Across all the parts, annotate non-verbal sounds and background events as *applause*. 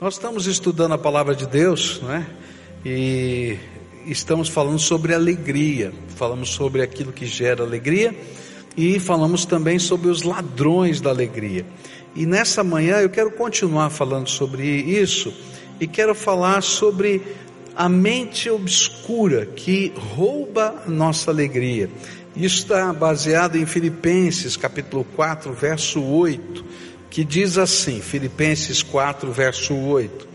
Nós estamos estudando a palavra de Deus, né? E estamos falando sobre alegria. Falamos sobre aquilo que gera alegria e falamos também sobre os ladrões da alegria. E nessa manhã eu quero continuar falando sobre isso e quero falar sobre a mente obscura que rouba a nossa alegria. Isso está baseado em Filipenses capítulo 4, verso 8 que diz assim, Filipenses 4, verso 8: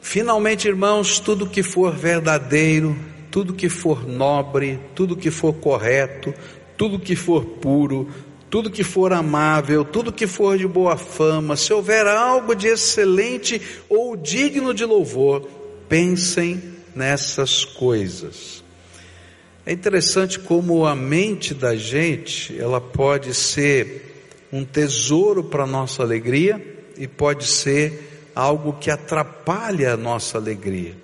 Finalmente, irmãos, tudo que for verdadeiro, tudo que for nobre, tudo que for correto, tudo que for puro, tudo que for amável, tudo que for de boa fama, se houver algo de excelente ou digno de louvor, pensem nessas coisas. É interessante como a mente da gente, ela pode ser um tesouro para nossa alegria e pode ser algo que atrapalha a nossa alegria.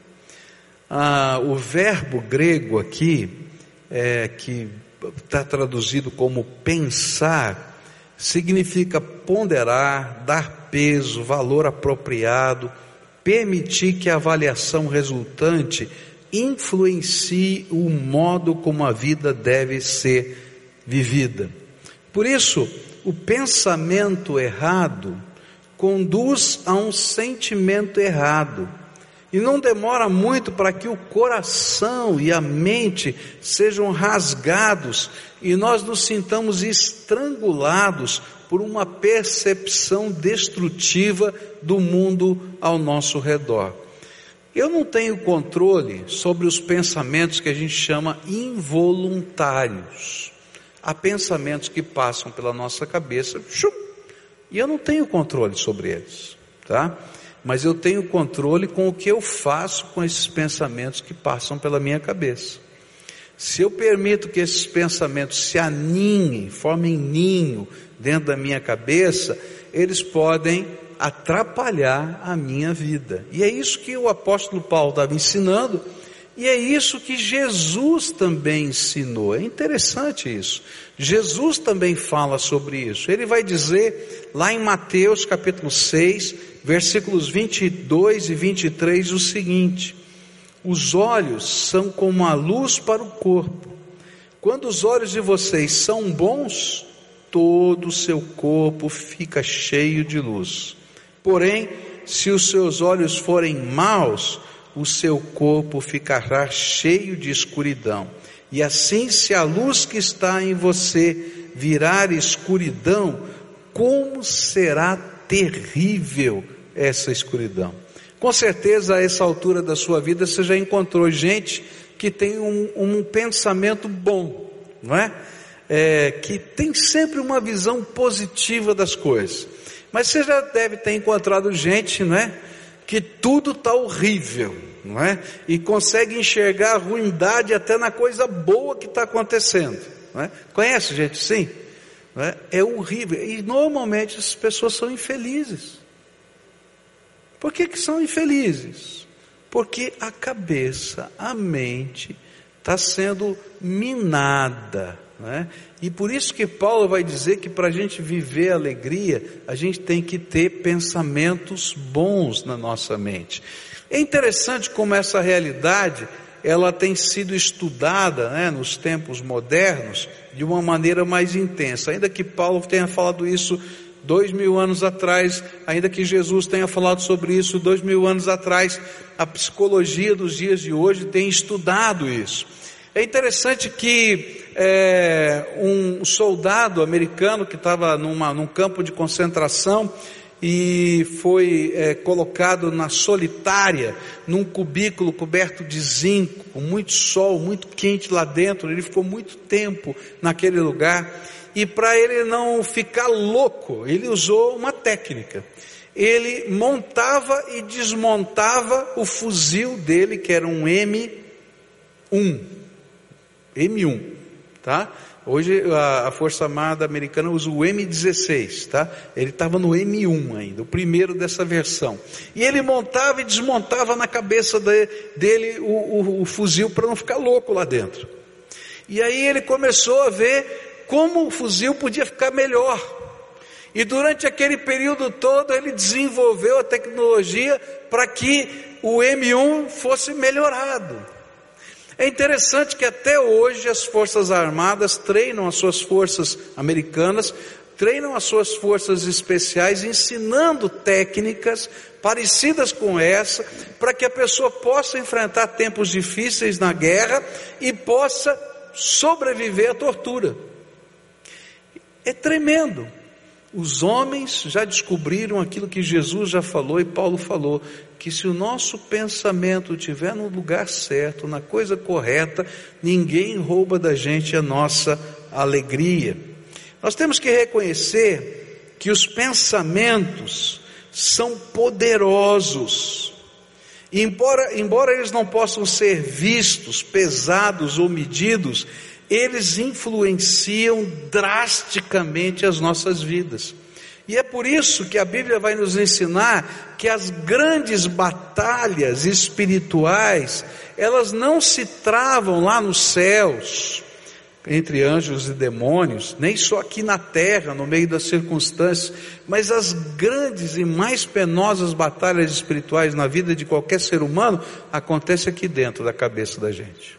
Ah, o verbo grego aqui, é, que está traduzido como pensar, significa ponderar, dar peso, valor apropriado, permitir que a avaliação resultante influencie o modo como a vida deve ser vivida. Por isso, o pensamento errado conduz a um sentimento errado. E não demora muito para que o coração e a mente sejam rasgados e nós nos sintamos estrangulados por uma percepção destrutiva do mundo ao nosso redor. Eu não tenho controle sobre os pensamentos que a gente chama involuntários. Há pensamentos que passam pela nossa cabeça, e eu não tenho controle sobre eles, tá? Mas eu tenho controle com o que eu faço com esses pensamentos que passam pela minha cabeça. Se eu permito que esses pensamentos se aninhem, formem ninho dentro da minha cabeça, eles podem atrapalhar a minha vida. E é isso que o apóstolo Paulo estava ensinando e é isso que Jesus também ensinou. É interessante isso. Jesus também fala sobre isso. Ele vai dizer lá em Mateus capítulo 6, versículos 22 e 23 o seguinte: Os olhos são como a luz para o corpo. Quando os olhos de vocês são bons, todo o seu corpo fica cheio de luz. Porém, se os seus olhos forem maus, o seu corpo ficará cheio de escuridão. E assim, se a luz que está em você virar escuridão, como será terrível essa escuridão? Com certeza, a essa altura da sua vida, você já encontrou gente que tem um, um pensamento bom, não é? é? Que tem sempre uma visão positiva das coisas. Mas você já deve ter encontrado gente, não é? Que tudo está horrível não é? E consegue enxergar a ruindade até na coisa boa que está acontecendo, não é? Conhece gente sim? É? é horrível. E normalmente as pessoas são infelizes. Por que, que são infelizes? Porque a cabeça, a mente, está sendo minada. Né? E por isso que Paulo vai dizer que para a gente viver a alegria, a gente tem que ter pensamentos bons na nossa mente. É interessante como essa realidade ela tem sido estudada né, nos tempos modernos de uma maneira mais intensa. Ainda que Paulo tenha falado isso dois mil anos atrás, ainda que Jesus tenha falado sobre isso dois mil anos atrás, a psicologia dos dias de hoje tem estudado isso. É interessante que é, um soldado americano que estava num campo de concentração, e foi é, colocado na solitária, num cubículo coberto de zinco, com muito sol, muito quente lá dentro. Ele ficou muito tempo naquele lugar. E para ele não ficar louco, ele usou uma técnica. Ele montava e desmontava o fuzil dele, que era um M1. M1, tá? Hoje a, a, Força Armada Americana usa o M16, tá? Ele estava no M1 ainda, o primeiro dessa versão. E ele montava e desmontava na cabeça de, dele o, o, o fuzil para não ficar louco lá dentro. E aí ele começou a ver como o fuzil podia ficar melhor. E durante aquele período todo ele desenvolveu a tecnologia para que o M1 fosse melhorado. É interessante que até hoje as Forças Armadas treinam as suas forças americanas, treinam as suas forças especiais, ensinando técnicas parecidas com essa, para que a pessoa possa enfrentar tempos difíceis na guerra e possa sobreviver à tortura. É tremendo. Os homens já descobriram aquilo que Jesus já falou e Paulo falou, que se o nosso pensamento estiver no lugar certo, na coisa correta, ninguém rouba da gente a nossa alegria. Nós temos que reconhecer que os pensamentos são poderosos. E embora, embora eles não possam ser vistos, pesados ou medidos, eles influenciam drasticamente as nossas vidas. E é por isso que a Bíblia vai nos ensinar que as grandes batalhas espirituais, elas não se travam lá nos céus, entre anjos e demônios, nem só aqui na terra, no meio das circunstâncias, mas as grandes e mais penosas batalhas espirituais na vida de qualquer ser humano acontecem aqui dentro da cabeça da gente.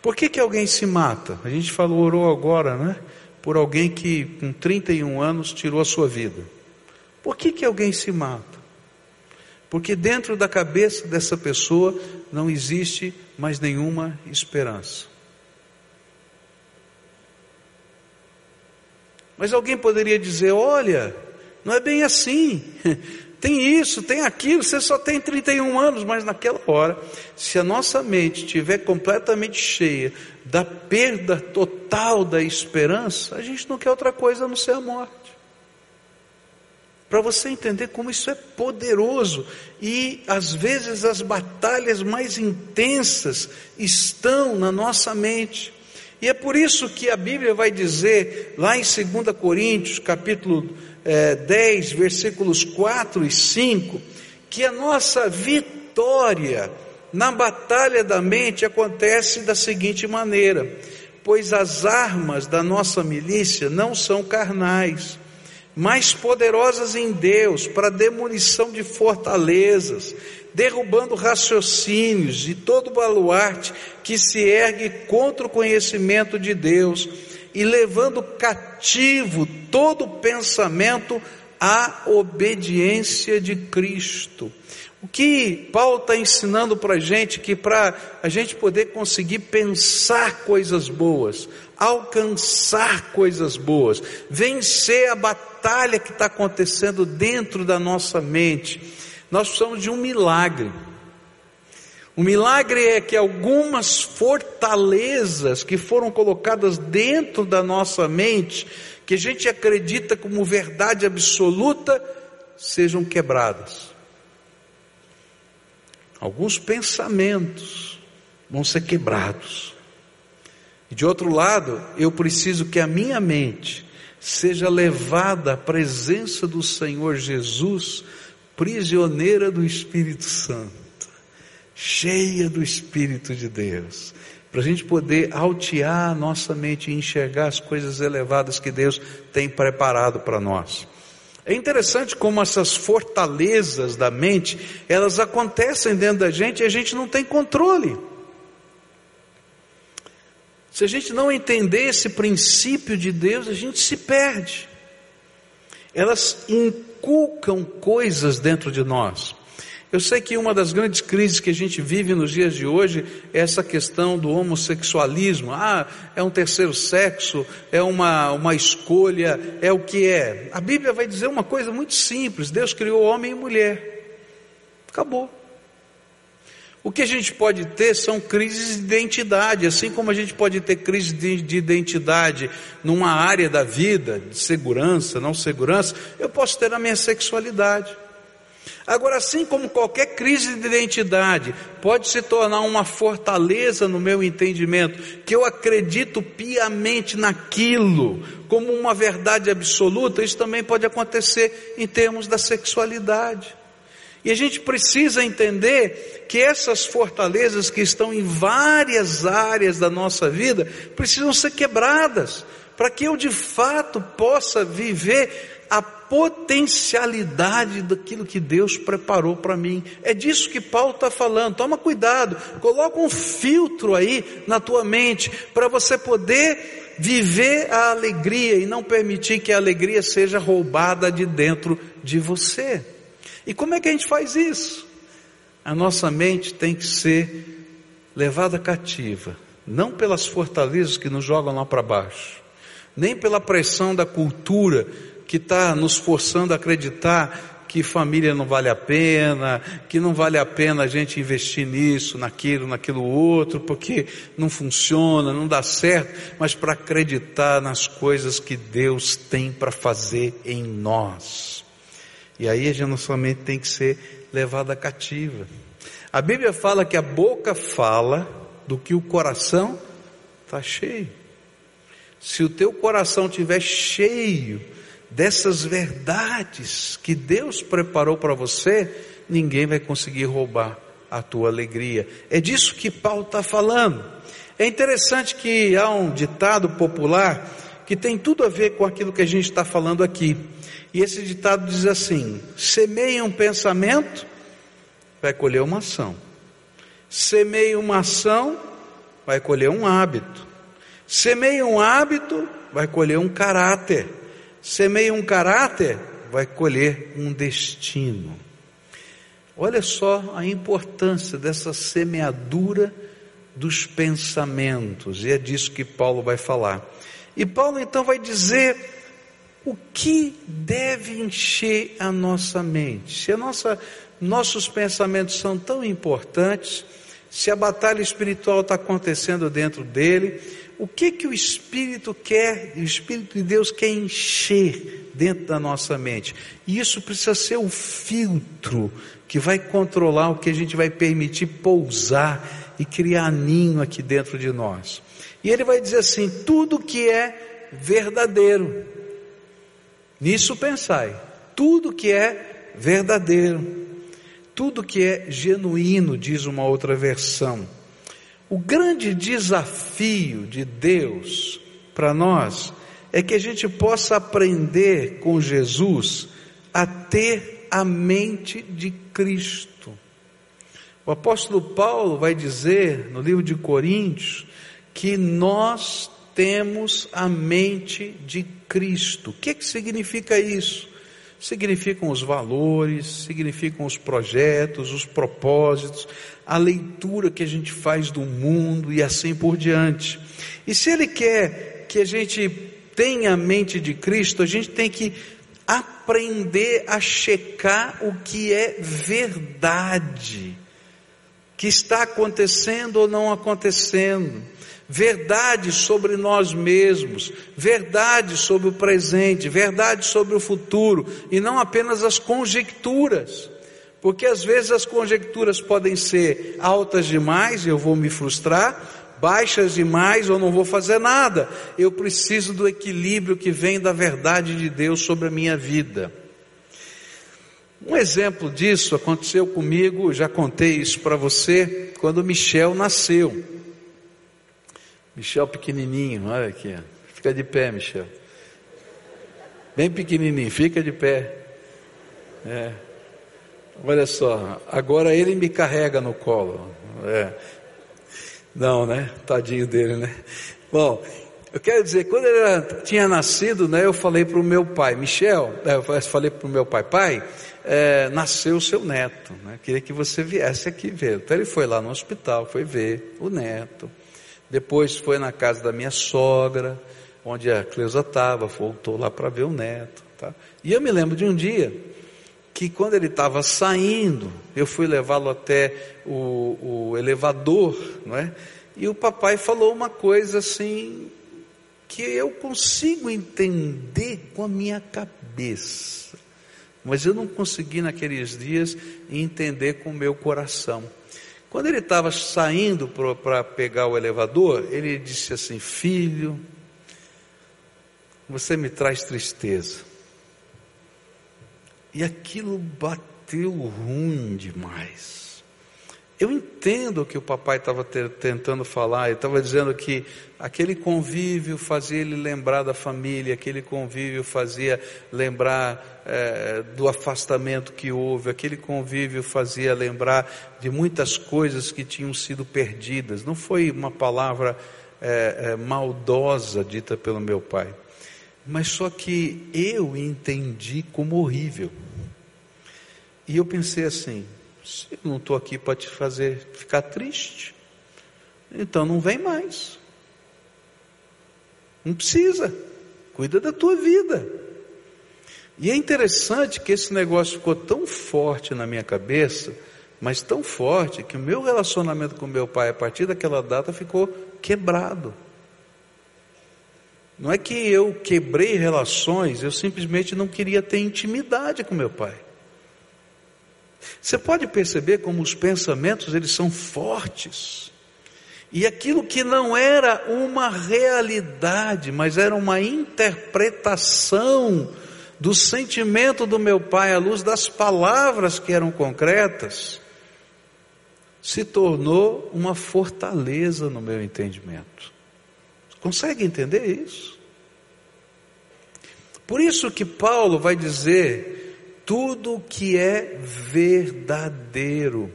Por que, que alguém se mata? A gente falou, orou agora, né? Por alguém que com 31 anos tirou a sua vida. Por que, que alguém se mata? Porque dentro da cabeça dessa pessoa não existe mais nenhuma esperança. Mas alguém poderia dizer: olha, não é bem assim. *laughs* Tem isso, tem aquilo, você só tem 31 anos, mas naquela hora, se a nossa mente estiver completamente cheia da perda total da esperança, a gente não quer outra coisa a não ser a morte. Para você entender como isso é poderoso e às vezes as batalhas mais intensas estão na nossa mente. E é por isso que a Bíblia vai dizer, lá em 2 Coríntios, capítulo é, 10, versículos 4 e 5, que a nossa vitória na batalha da mente acontece da seguinte maneira: pois as armas da nossa milícia não são carnais, mas poderosas em Deus para demolição de fortalezas derrubando raciocínios e todo baluarte que se ergue contra o conhecimento de Deus e levando cativo todo pensamento à obediência de Cristo. O que Paulo está ensinando para a gente, que para a gente poder conseguir pensar coisas boas, alcançar coisas boas, vencer a batalha que está acontecendo dentro da nossa mente, nós precisamos de um milagre. O milagre é que algumas fortalezas que foram colocadas dentro da nossa mente, que a gente acredita como verdade absoluta, sejam quebradas. Alguns pensamentos vão ser quebrados. E de outro lado, eu preciso que a minha mente seja levada à presença do Senhor Jesus prisioneira do Espírito Santo, cheia do Espírito de Deus, para a gente poder altear a nossa mente e enxergar as coisas elevadas que Deus tem preparado para nós. É interessante como essas fortalezas da mente, elas acontecem dentro da gente e a gente não tem controle. Se a gente não entender esse princípio de Deus, a gente se perde. Elas inculcam coisas dentro de nós. Eu sei que uma das grandes crises que a gente vive nos dias de hoje é essa questão do homossexualismo. Ah, é um terceiro sexo, é uma, uma escolha, é o que é. A Bíblia vai dizer uma coisa muito simples: Deus criou homem e mulher. Acabou. O que a gente pode ter são crises de identidade, assim como a gente pode ter crise de, de, identidade numa área da vida, de segurança, não segurança, eu posso ter na minha sexualidade. Agora, assim como qualquer crise de identidade pode se tornar uma fortaleza no meu entendimento, que eu acredito piamente naquilo, como uma verdade absoluta, isso também pode acontecer em termos da sexualidade. E a gente precisa entender que essas fortalezas que estão em várias áreas da nossa vida precisam ser quebradas, para que eu de fato possa viver potencialidade daquilo que Deus preparou para mim. É disso que Paulo está falando. Toma cuidado, coloca um filtro aí na tua mente para você poder viver a alegria e não permitir que a alegria seja roubada de dentro de você. E como é que a gente faz isso? A nossa mente tem que ser levada cativa, não pelas fortalezas que nos jogam lá para baixo, nem pela pressão da cultura que está nos forçando a acreditar que família não vale a pena, que não vale a pena a gente investir nisso, naquilo, naquilo outro, porque não funciona, não dá certo, mas para acreditar nas coisas que Deus tem para fazer em nós. E aí a gente não somente tem que ser levada cativa. A Bíblia fala que a boca fala do que o coração está cheio. Se o teu coração estiver cheio dessas verdades que Deus preparou para você, ninguém vai conseguir roubar a tua alegria. É disso que Paulo está falando. É interessante que há um ditado popular que tem tudo a ver com aquilo que a gente está falando aqui. E esse ditado diz assim: semeia um pensamento, vai colher uma ação. Semeia uma ação, vai colher um hábito. Semeia um hábito, vai colher um caráter. Semeia um caráter, vai colher um destino. Olha só a importância dessa semeadura dos pensamentos, e é disso que Paulo vai falar. E Paulo então vai dizer o que deve encher a nossa mente. Se a nossa, nossos pensamentos são tão importantes, se a batalha espiritual está acontecendo dentro dele, o que que o Espírito quer, o Espírito de Deus quer encher dentro da nossa mente. E isso precisa ser o filtro que vai controlar o que a gente vai permitir pousar e criar ninho aqui dentro de nós. E ele vai dizer assim: tudo que é verdadeiro, nisso pensai, tudo que é verdadeiro, tudo que é genuíno, diz uma outra versão o grande desafio de Deus para nós é que a gente possa aprender com Jesus a ter a mente de Cristo. O apóstolo Paulo vai dizer no livro de Coríntios que nós temos a mente de Cristo. O que, que significa isso? Significam os valores, significam os projetos, os propósitos, a leitura que a gente faz do mundo e assim por diante. E se Ele quer que a gente tenha a mente de Cristo, a gente tem que aprender a checar o que é verdade, que está acontecendo ou não acontecendo, verdade sobre nós mesmos, verdade sobre o presente, verdade sobre o futuro, e não apenas as conjecturas. Porque às vezes as conjecturas podem ser altas demais eu vou me frustrar, baixas demais ou não vou fazer nada. Eu preciso do equilíbrio que vem da verdade de Deus sobre a minha vida. Um exemplo disso aconteceu comigo, já contei isso para você, quando Michel nasceu. Michel pequenininho, olha aqui, fica de pé, Michel. Bem pequenininho, fica de pé. É. Olha só, agora ele me carrega no colo. É. Não, né? Tadinho dele, né? Bom, eu quero dizer, quando ele era, tinha nascido, né, eu falei para o meu pai, Michel, é, eu falei para o meu pai, pai, é, nasceu o seu neto, né, queria que você viesse aqui ver. Então ele foi lá no hospital, foi ver o neto. Depois foi na casa da minha sogra, onde a Cleusa estava, voltou lá para ver o neto. Tá? E eu me lembro de um dia, que quando ele estava saindo, eu fui levá-lo até o, o, elevador, não é? E o papai falou uma coisa assim que eu consigo entender com a minha cabeça, mas eu não consegui naqueles dias entender com o meu coração. Quando ele estava saindo para pegar o elevador, ele disse assim: Filho, você me traz tristeza. E aquilo bateu ruim demais. Eu entendo o que o papai estava tentando falar, ele estava dizendo que aquele convívio fazia ele lembrar da família, aquele convívio fazia lembrar é, do afastamento que houve, aquele convívio fazia lembrar de muitas coisas que tinham sido perdidas. Não foi uma palavra é, é, maldosa dita pelo meu pai, mas só que eu entendi como horrível. E eu pensei assim: eu não estou aqui para te fazer ficar triste. Então não vem mais. Não precisa. Cuida da tua vida. E é interessante que esse negócio ficou tão forte na minha cabeça, mas tão forte que o meu relacionamento com meu pai a partir daquela data ficou quebrado. Não é que eu quebrei relações, eu simplesmente não queria ter intimidade com meu pai. Você pode perceber como os pensamentos eles são fortes. E aquilo que não era uma realidade, mas era uma interpretação do sentimento do meu pai à luz das palavras que eram concretas, se tornou uma fortaleza no meu entendimento. Consegue entender isso? Por isso que Paulo vai dizer tudo que é verdadeiro.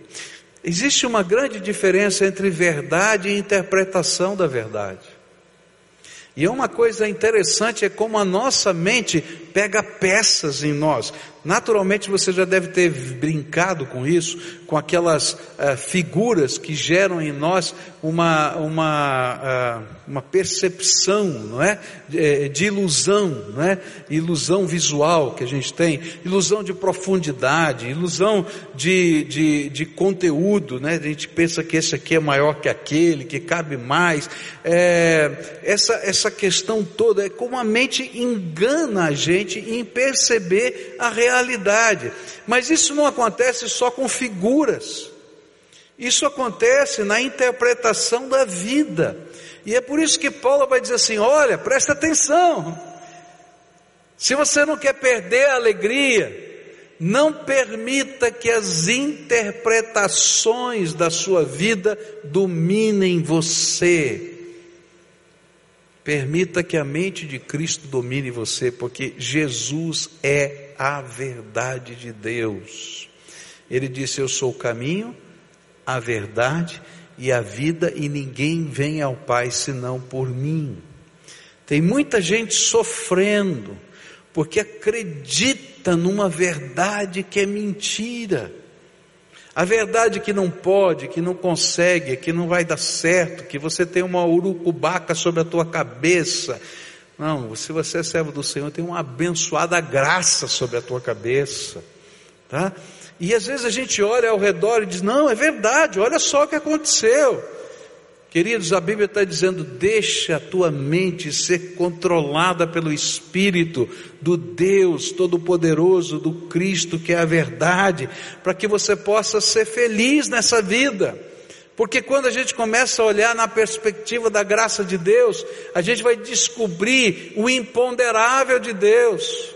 Existe uma grande diferença entre verdade e interpretação da verdade. E uma coisa interessante é como a nossa mente pega peças em nós. Naturalmente você já deve ter brincado com isso, com aquelas uh, figuras que geram em nós uma, uma, uh, uma percepção, não é? De, eh, de, ilusão, não é? Ilusão visual que a gente tem, ilusão de profundidade, ilusão de, de, de conteúdo, né? A gente pensa que esse aqui é maior que aquele, que cabe mais. É, essa, essa questão toda é como a mente engana a gente em perceber a realidade realidade. Mas isso não acontece só com figuras. Isso acontece na interpretação da vida. E é por isso que Paulo vai dizer assim: olha, presta atenção. Se você não quer perder a alegria, não permita que as interpretações da sua vida dominem você. Permita que a mente de Cristo domine você, porque Jesus é a verdade de Deus. Ele disse: Eu sou o caminho, a verdade e a vida, e ninguém vem ao Pai senão por mim. Tem muita gente sofrendo, porque acredita numa verdade que é mentira. A verdade que não pode, que não consegue, que não vai dar certo, que você tem uma urucubaca sobre a tua cabeça, não, se você é servo do Senhor, tem uma abençoada graça sobre a tua cabeça, tá? E às vezes a gente olha ao redor e diz: Não, é verdade, olha só o que aconteceu. Queridos, a Bíblia está dizendo: deixa a tua mente ser controlada pelo Espírito do Deus Todo-Poderoso, do Cristo, que é a verdade, para que você possa ser feliz nessa vida. Porque quando a gente começa a olhar na perspectiva da graça de Deus, a gente vai descobrir o imponderável de Deus.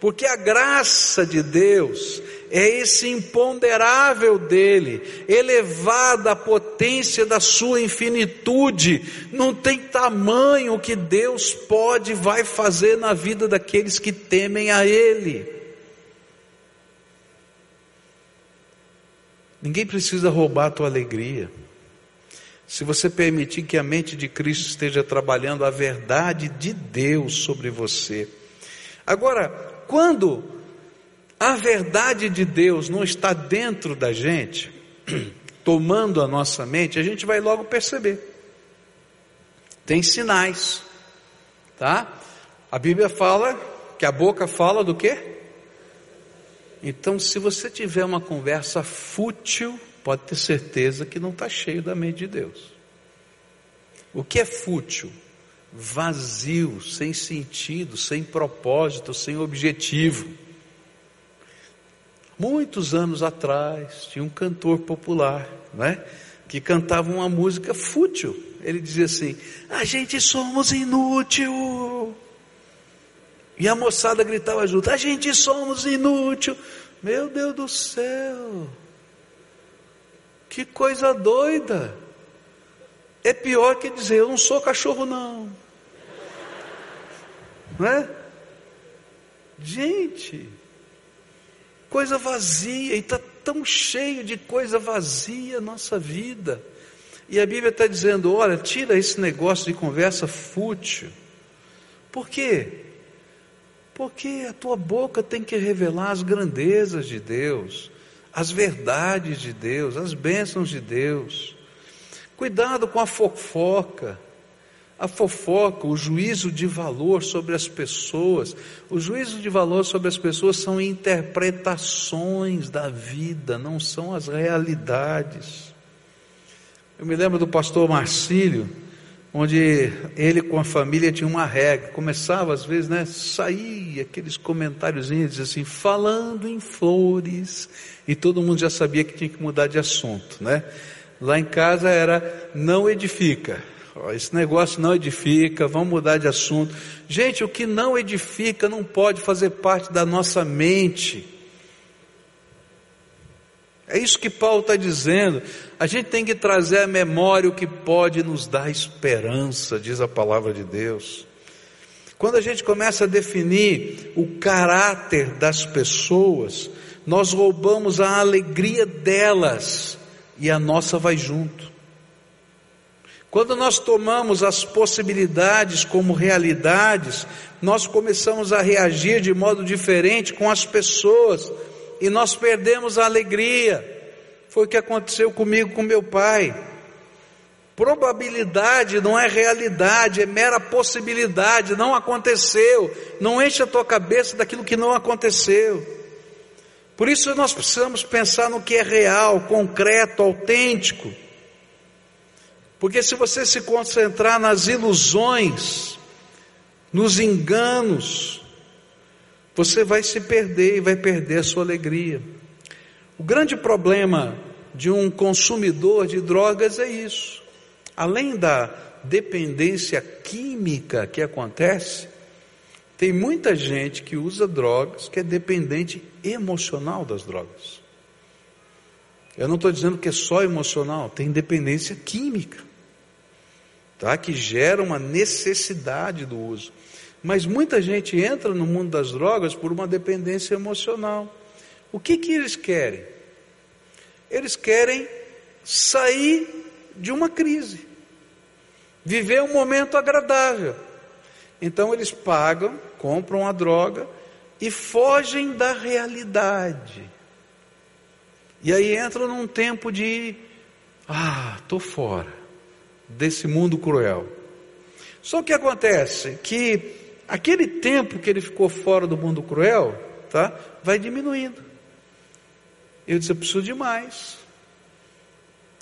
Porque a graça de Deus é esse imponderável dele, elevada à potência da sua infinitude. Não tem tamanho que Deus pode e vai fazer na vida daqueles que temem a ele. Ninguém precisa roubar a tua alegria. Se você permitir que a mente de Cristo esteja trabalhando a verdade de Deus sobre você. Agora, quando a verdade de Deus não está dentro da gente, *clears throat* tomando a nossa mente, a gente vai logo perceber. Tem sinais, tá? A Bíblia fala que a boca fala do quê? Então, se você tiver uma conversa fútil, pode ter certeza que não está cheio da mente de Deus. O que é fútil? Vazio, sem sentido, sem propósito, sem objetivo. Muitos anos atrás, tinha um cantor popular, né, que cantava uma música fútil. Ele dizia assim: A gente somos inútil. E a moçada gritava junto: A gente somos inútil. Meu Deus do céu. Que coisa doida! É pior que dizer, eu não sou cachorro, não. Não é? Gente, coisa vazia, e está tão cheio de coisa vazia a nossa vida. E a Bíblia está dizendo: olha, tira esse negócio de conversa fútil. Por quê? Porque a tua boca tem que revelar as grandezas de Deus, as verdades de Deus, as bênçãos de Deus. Cuidado com a fofoca. A fofoca, o juízo de valor sobre as pessoas. O juízo de valor sobre as pessoas são interpretações da vida, não são as realidades. Eu me lembro do pastor Marcílio, onde ele com a família tinha uma regra, começava às vezes, né, sair aqueles comentáriozinhos assim, falando em flores, e todo mundo já sabia que tinha que mudar de assunto, né? Lá em casa era não edifica. Esse negócio não edifica, vamos mudar de assunto. Gente, o que não edifica não pode fazer parte da nossa mente. É isso que Paulo está dizendo. A gente tem que trazer à memória o que pode nos dar esperança, diz a palavra de Deus. Quando a gente começa a definir o caráter das pessoas, nós roubamos a alegria delas e a nossa vai junto. Quando nós tomamos as possibilidades como realidades, nós começamos a reagir de modo diferente com as pessoas e nós perdemos a alegria. Foi o que aconteceu comigo com meu pai. Probabilidade não é realidade, é mera possibilidade, não aconteceu. Não enche a tua cabeça daquilo que não aconteceu. Por isso nós precisamos pensar no que é real, concreto, autêntico. Porque se você se concentrar nas ilusões, nos enganos, você vai se perder e vai perder a sua alegria. O grande problema de um consumidor de drogas é isso. Além da dependência química que acontece, tem muita gente que usa drogas que é dependente emocional das drogas. Eu não estou dizendo que é só emocional, tem dependência química, tá? Que gera uma necessidade do uso. Mas muita gente entra no mundo das drogas por uma dependência emocional. O que que eles querem? Eles querem sair de uma crise, viver um momento agradável. Então eles pagam, compram a droga e fogem da realidade. E aí entram num tempo de ah, estou fora desse mundo cruel. Só que acontece que aquele tempo que ele ficou fora do mundo cruel, tá, vai diminuindo. Eu disse, eu preciso de mais.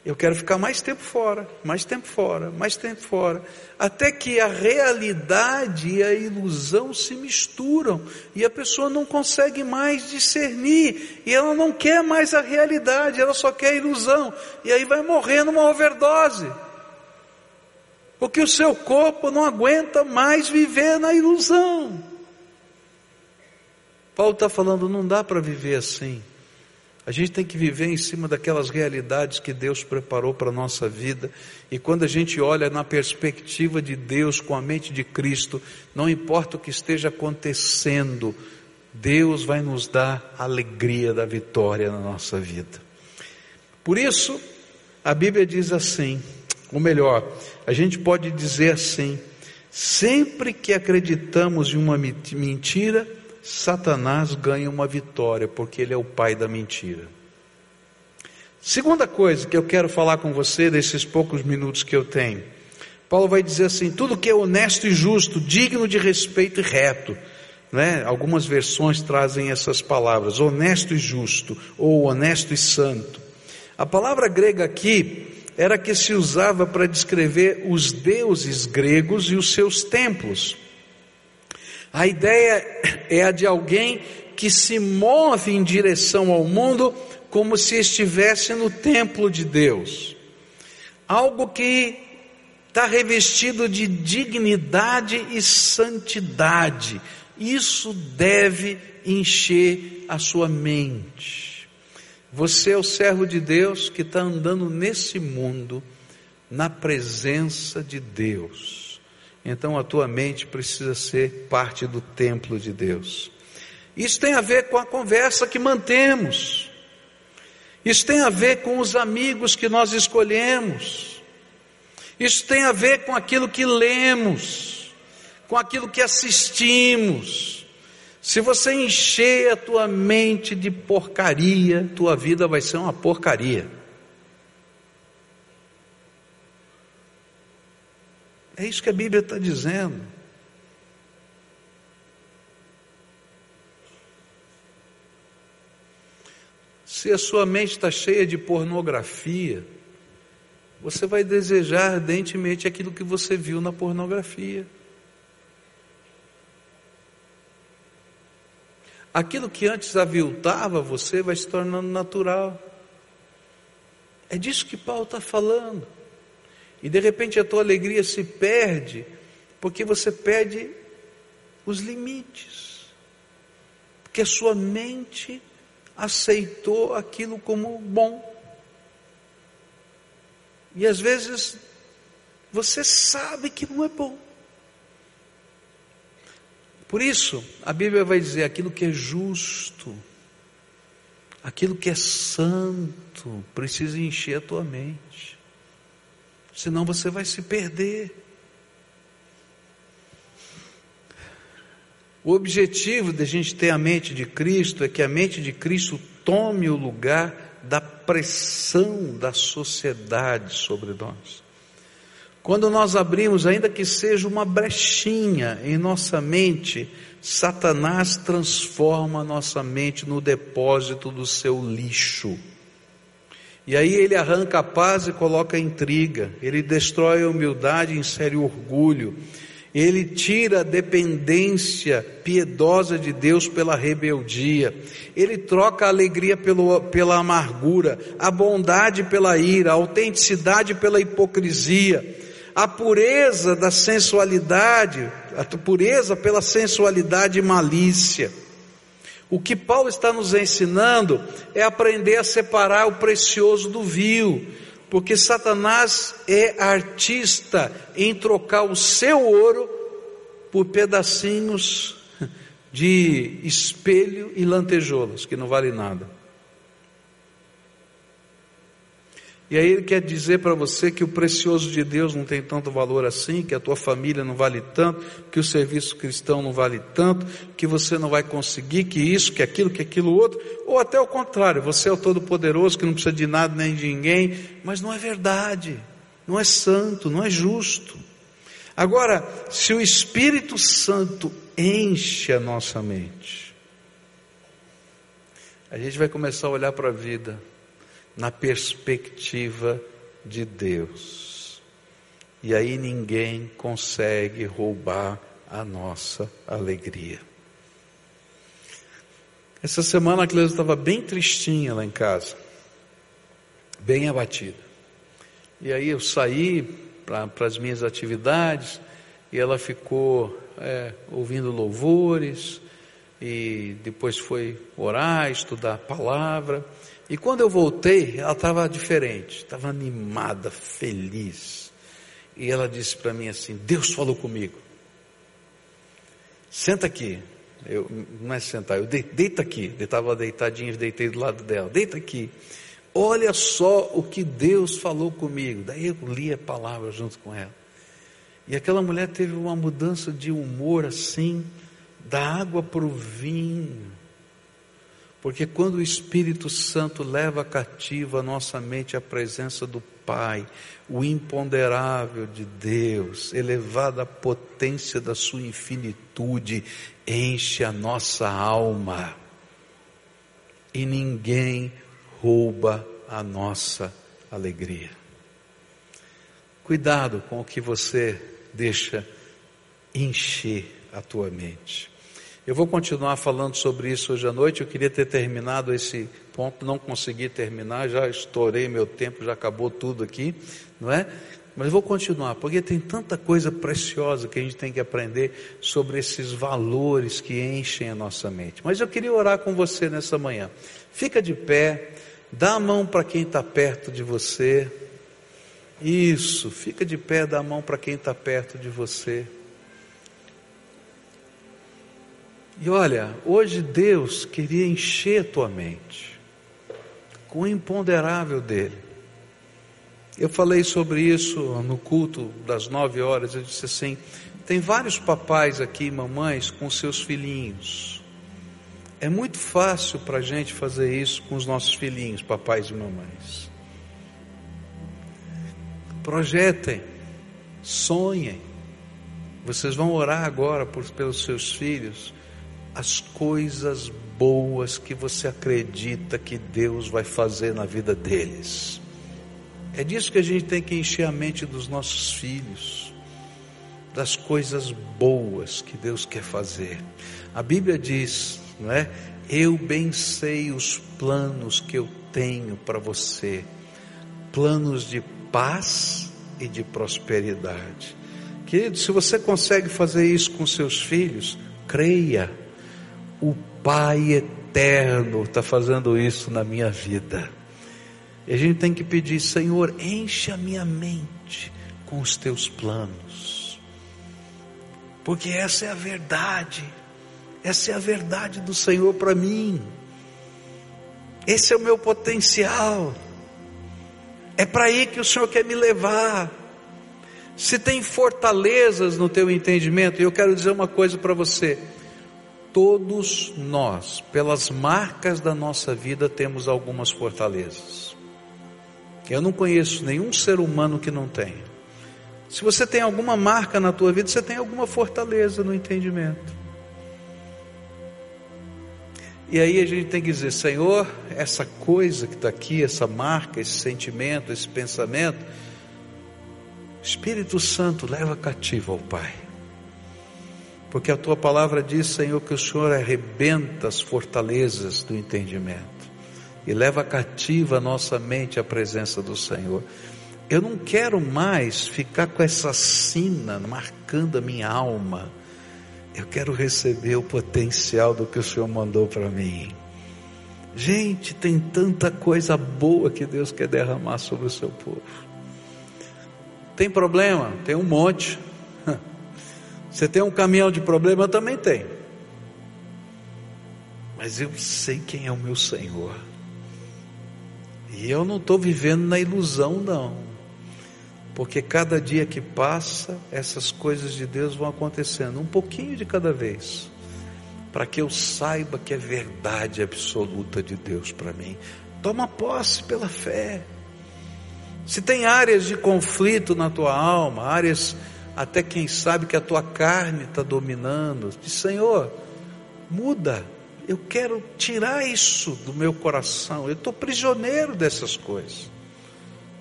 Eu quero ficar mais tempo fora, mais tempo fora, mais tempo fora, até que a realidade e a ilusão se misturam e a pessoa não consegue mais discernir e ela não quer mais a realidade, ela só quer a ilusão e aí vai morrer numa overdose. Porque o seu corpo não aguenta mais viver na ilusão. Paulo está falando, não dá para viver assim. A gente tem que viver em cima daquelas realidades que Deus preparou para a nossa vida. E quando a gente olha na perspectiva de Deus, com a mente de Cristo, não importa o que esteja acontecendo, Deus vai nos dar a alegria da vitória na nossa vida. Por isso, a Bíblia diz assim, ou melhor, a gente pode dizer assim: sempre que acreditamos em uma mentira, Satanás ganha uma vitória, porque ele é o pai da mentira. Segunda coisa que eu quero falar com você nesses poucos minutos que eu tenho. Paulo vai dizer assim: tudo que é honesto e justo, digno de respeito e reto. Né? Algumas versões trazem essas palavras, honesto e justo, ou honesto e santo. A palavra grega aqui era que se usava para descrever os deuses gregos e os seus templos. A ideia é a de alguém que se move em direção ao mundo como se estivesse no templo de Deus. Algo que está revestido de dignidade e santidade. Isso deve encher a sua mente. Você é o servo de Deus que está andando nesse mundo, na presença de Deus. Então a tua mente precisa ser parte do templo de Deus. Isso tem a ver com a conversa que mantemos. Isso tem a ver com os amigos que nós escolhemos. Isso tem a ver com aquilo que lemos, com aquilo que assistimos. Se você encher a tua mente de porcaria, tua vida vai ser uma porcaria. É isso que a Bíblia está dizendo. Se a sua mente está cheia de pornografia, você vai desejar ardentemente aquilo que você viu na pornografia. Aquilo que antes aviltava você vai se tornando natural. É disso que Paulo está falando. E de repente a tua alegria se perde, porque você perde os limites. Porque a sua mente aceitou aquilo como bom. E às vezes você sabe que não é bom. Por isso, a Bíblia vai dizer aquilo que é justo, aquilo que é santo, precisa encher a tua mente. Senão você vai se perder. O objetivo de a gente ter a mente de Cristo é que a mente de Cristo tome o lugar da pressão da sociedade sobre nós. Quando nós abrimos, ainda que seja uma brechinha em nossa mente, Satanás transforma nossa mente no depósito do seu lixo. E aí ele arranca a paz e coloca a intriga, ele destrói a humildade e insere orgulho, ele tira a dependência piedosa de Deus pela rebeldia, ele troca a alegria pelo, pela amargura, a bondade pela ira, a autenticidade pela hipocrisia a pureza da sensualidade, a pureza pela sensualidade e malícia. O que Paulo está nos ensinando é aprender a separar o precioso do vil, porque Satanás é artista em trocar o seu ouro por pedacinhos de espelho e lantejoulas, que não vale nada. E aí ele quer dizer para você que o precioso de Deus não tem tanto valor assim, que a tua família não vale tanto, que o serviço cristão não vale tanto, que você não vai conseguir, que isso, que aquilo, que aquilo outro, ou até o contrário, você é o todo-poderoso que não precisa de nada nem de ninguém, mas não é verdade, não é santo, não é justo. Agora, se o Espírito Santo enche a nossa mente, a gente vai começar a olhar para a vida na perspectiva de Deus. E aí ninguém consegue roubar a nossa alegria. Essa semana a Cleusa estava bem tristinha lá em casa, bem abatida. E aí eu saí para as minhas atividades e ela ficou é, ouvindo louvores e depois foi orar, estudar a palavra. E quando eu voltei, ela estava diferente, estava animada, feliz. E ela disse para mim assim: Deus falou comigo. Senta aqui. Eu, não é sentar, eu de, deita aqui. Estava deitadinho, deitei do lado dela. Deita aqui. Olha só o que Deus falou comigo. Daí eu li a palavra junto com ela. E aquela mulher teve uma mudança de humor assim, da água para o vinho. Porque quando o Espírito Santo leva cativa a nossa mente à presença do Pai, o imponderável de Deus, elevada à potência da sua infinitude, enche a nossa alma. E ninguém rouba a nossa alegria. Cuidado com o que você deixa encher a tua mente. Eu vou continuar falando sobre isso hoje à noite. Eu queria ter terminado esse ponto, não consegui terminar, já estourei meu tempo, já acabou tudo aqui, não é? Mas vou continuar, porque tem tanta coisa preciosa que a gente tem que aprender sobre esses valores que enchem a nossa mente. Mas eu queria orar com você nessa manhã. Fica de pé, Dá a mão para quem está perto de você. Isso, fica de pé, dá a mão para quem está perto de você. E olha, hoje Deus queria encher tua mente com o imponderável dele. Eu falei sobre isso no culto das nove horas. Eu disse assim: tem vários papais aqui, mamães, com seus filhinhos. É muito fácil para a gente fazer isso com os nossos filhinhos, papais e mamães. Projetem, sonhem. Vocês vão orar agora por, pelos seus filhos as coisas boas que você acredita que Deus vai fazer na vida deles. É disso que a gente tem que encher a mente dos nossos filhos, das coisas boas que Deus quer fazer. A Bíblia diz, não é? Eu bem sei os planos que eu tenho para você, planos de paz e de prosperidade. Querido, se você consegue fazer isso com seus filhos, creia o Pai eterno está fazendo isso na minha vida. E a gente tem que pedir, Senhor, enche a minha mente com os teus planos. Porque essa é a verdade. Essa é a verdade do Senhor para mim. Esse é o meu potencial. É para aí que o Senhor quer me levar. Se tem fortalezas no teu entendimento, e eu quero dizer uma coisa para você todos nós, pelas marcas da nossa vida, temos algumas fortalezas. Eu não conheço nenhum ser humano que não tenha. Se você tem alguma marca na tua vida, você tem alguma fortaleza no entendimento. E aí a gente tem que dizer, Senhor, essa coisa que está aqui, essa marca, esse sentimento, esse pensamento, Espírito Santo leva cativo ao Pai porque a tua palavra diz, Senhor, que o Senhor arrebenta as fortalezas do entendimento e leva cativa a nossa mente à presença do Senhor. Eu não quero mais ficar com essa sina marcando a minha alma. Eu quero receber o potencial do que o Senhor mandou para mim. Gente, tem tanta coisa boa que Deus quer derramar sobre o seu povo. Tem problema? Tem um monte. Você tem um caminhão de problema? Eu também tenho. Mas eu sei quem é o meu Senhor. E eu não estou vivendo na ilusão, não. Porque cada dia que passa, essas coisas de Deus vão acontecendo, um pouquinho de cada vez, para que eu saiba que é verdade absoluta de Deus para mim. Toma posse pela fé. Se tem áreas de conflito na tua alma, áreas até quem sabe que a tua carne está dominando. Diz, Senhor, muda. Eu quero tirar isso do meu coração. Eu estou prisioneiro dessas coisas.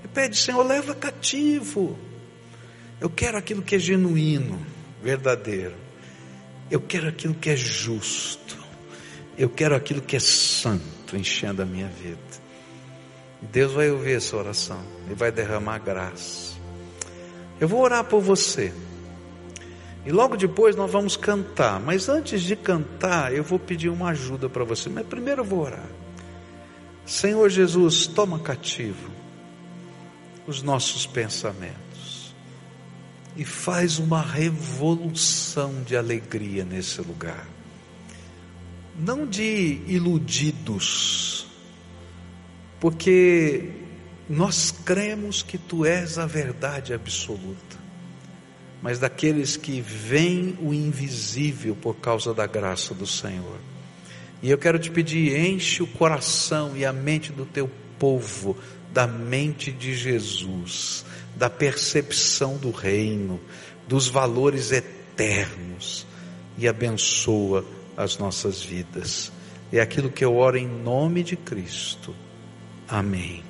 E pede, Senhor, leva cativo. Eu quero aquilo que é genuíno, verdadeiro. Eu quero aquilo que é justo. Eu quero aquilo que é santo enchendo a minha vida. Deus vai ouvir essa oração e vai derramar graça. Eu vou orar por você. E logo depois nós vamos cantar. Mas antes de cantar, eu vou pedir uma ajuda para você. Mas primeiro eu vou orar. Senhor Jesus, toma cativo os nossos pensamentos e faz uma revolução de alegria nesse lugar. Não de iludidos, porque nós cremos que tu és a verdade absoluta, mas daqueles que veem o invisível por causa da graça do Senhor. E eu quero te pedir, enche o coração e a mente do teu povo da mente de Jesus, da percepção do reino, dos valores eternos e abençoa as nossas vidas. É aquilo que eu oro em nome de Cristo. Amém.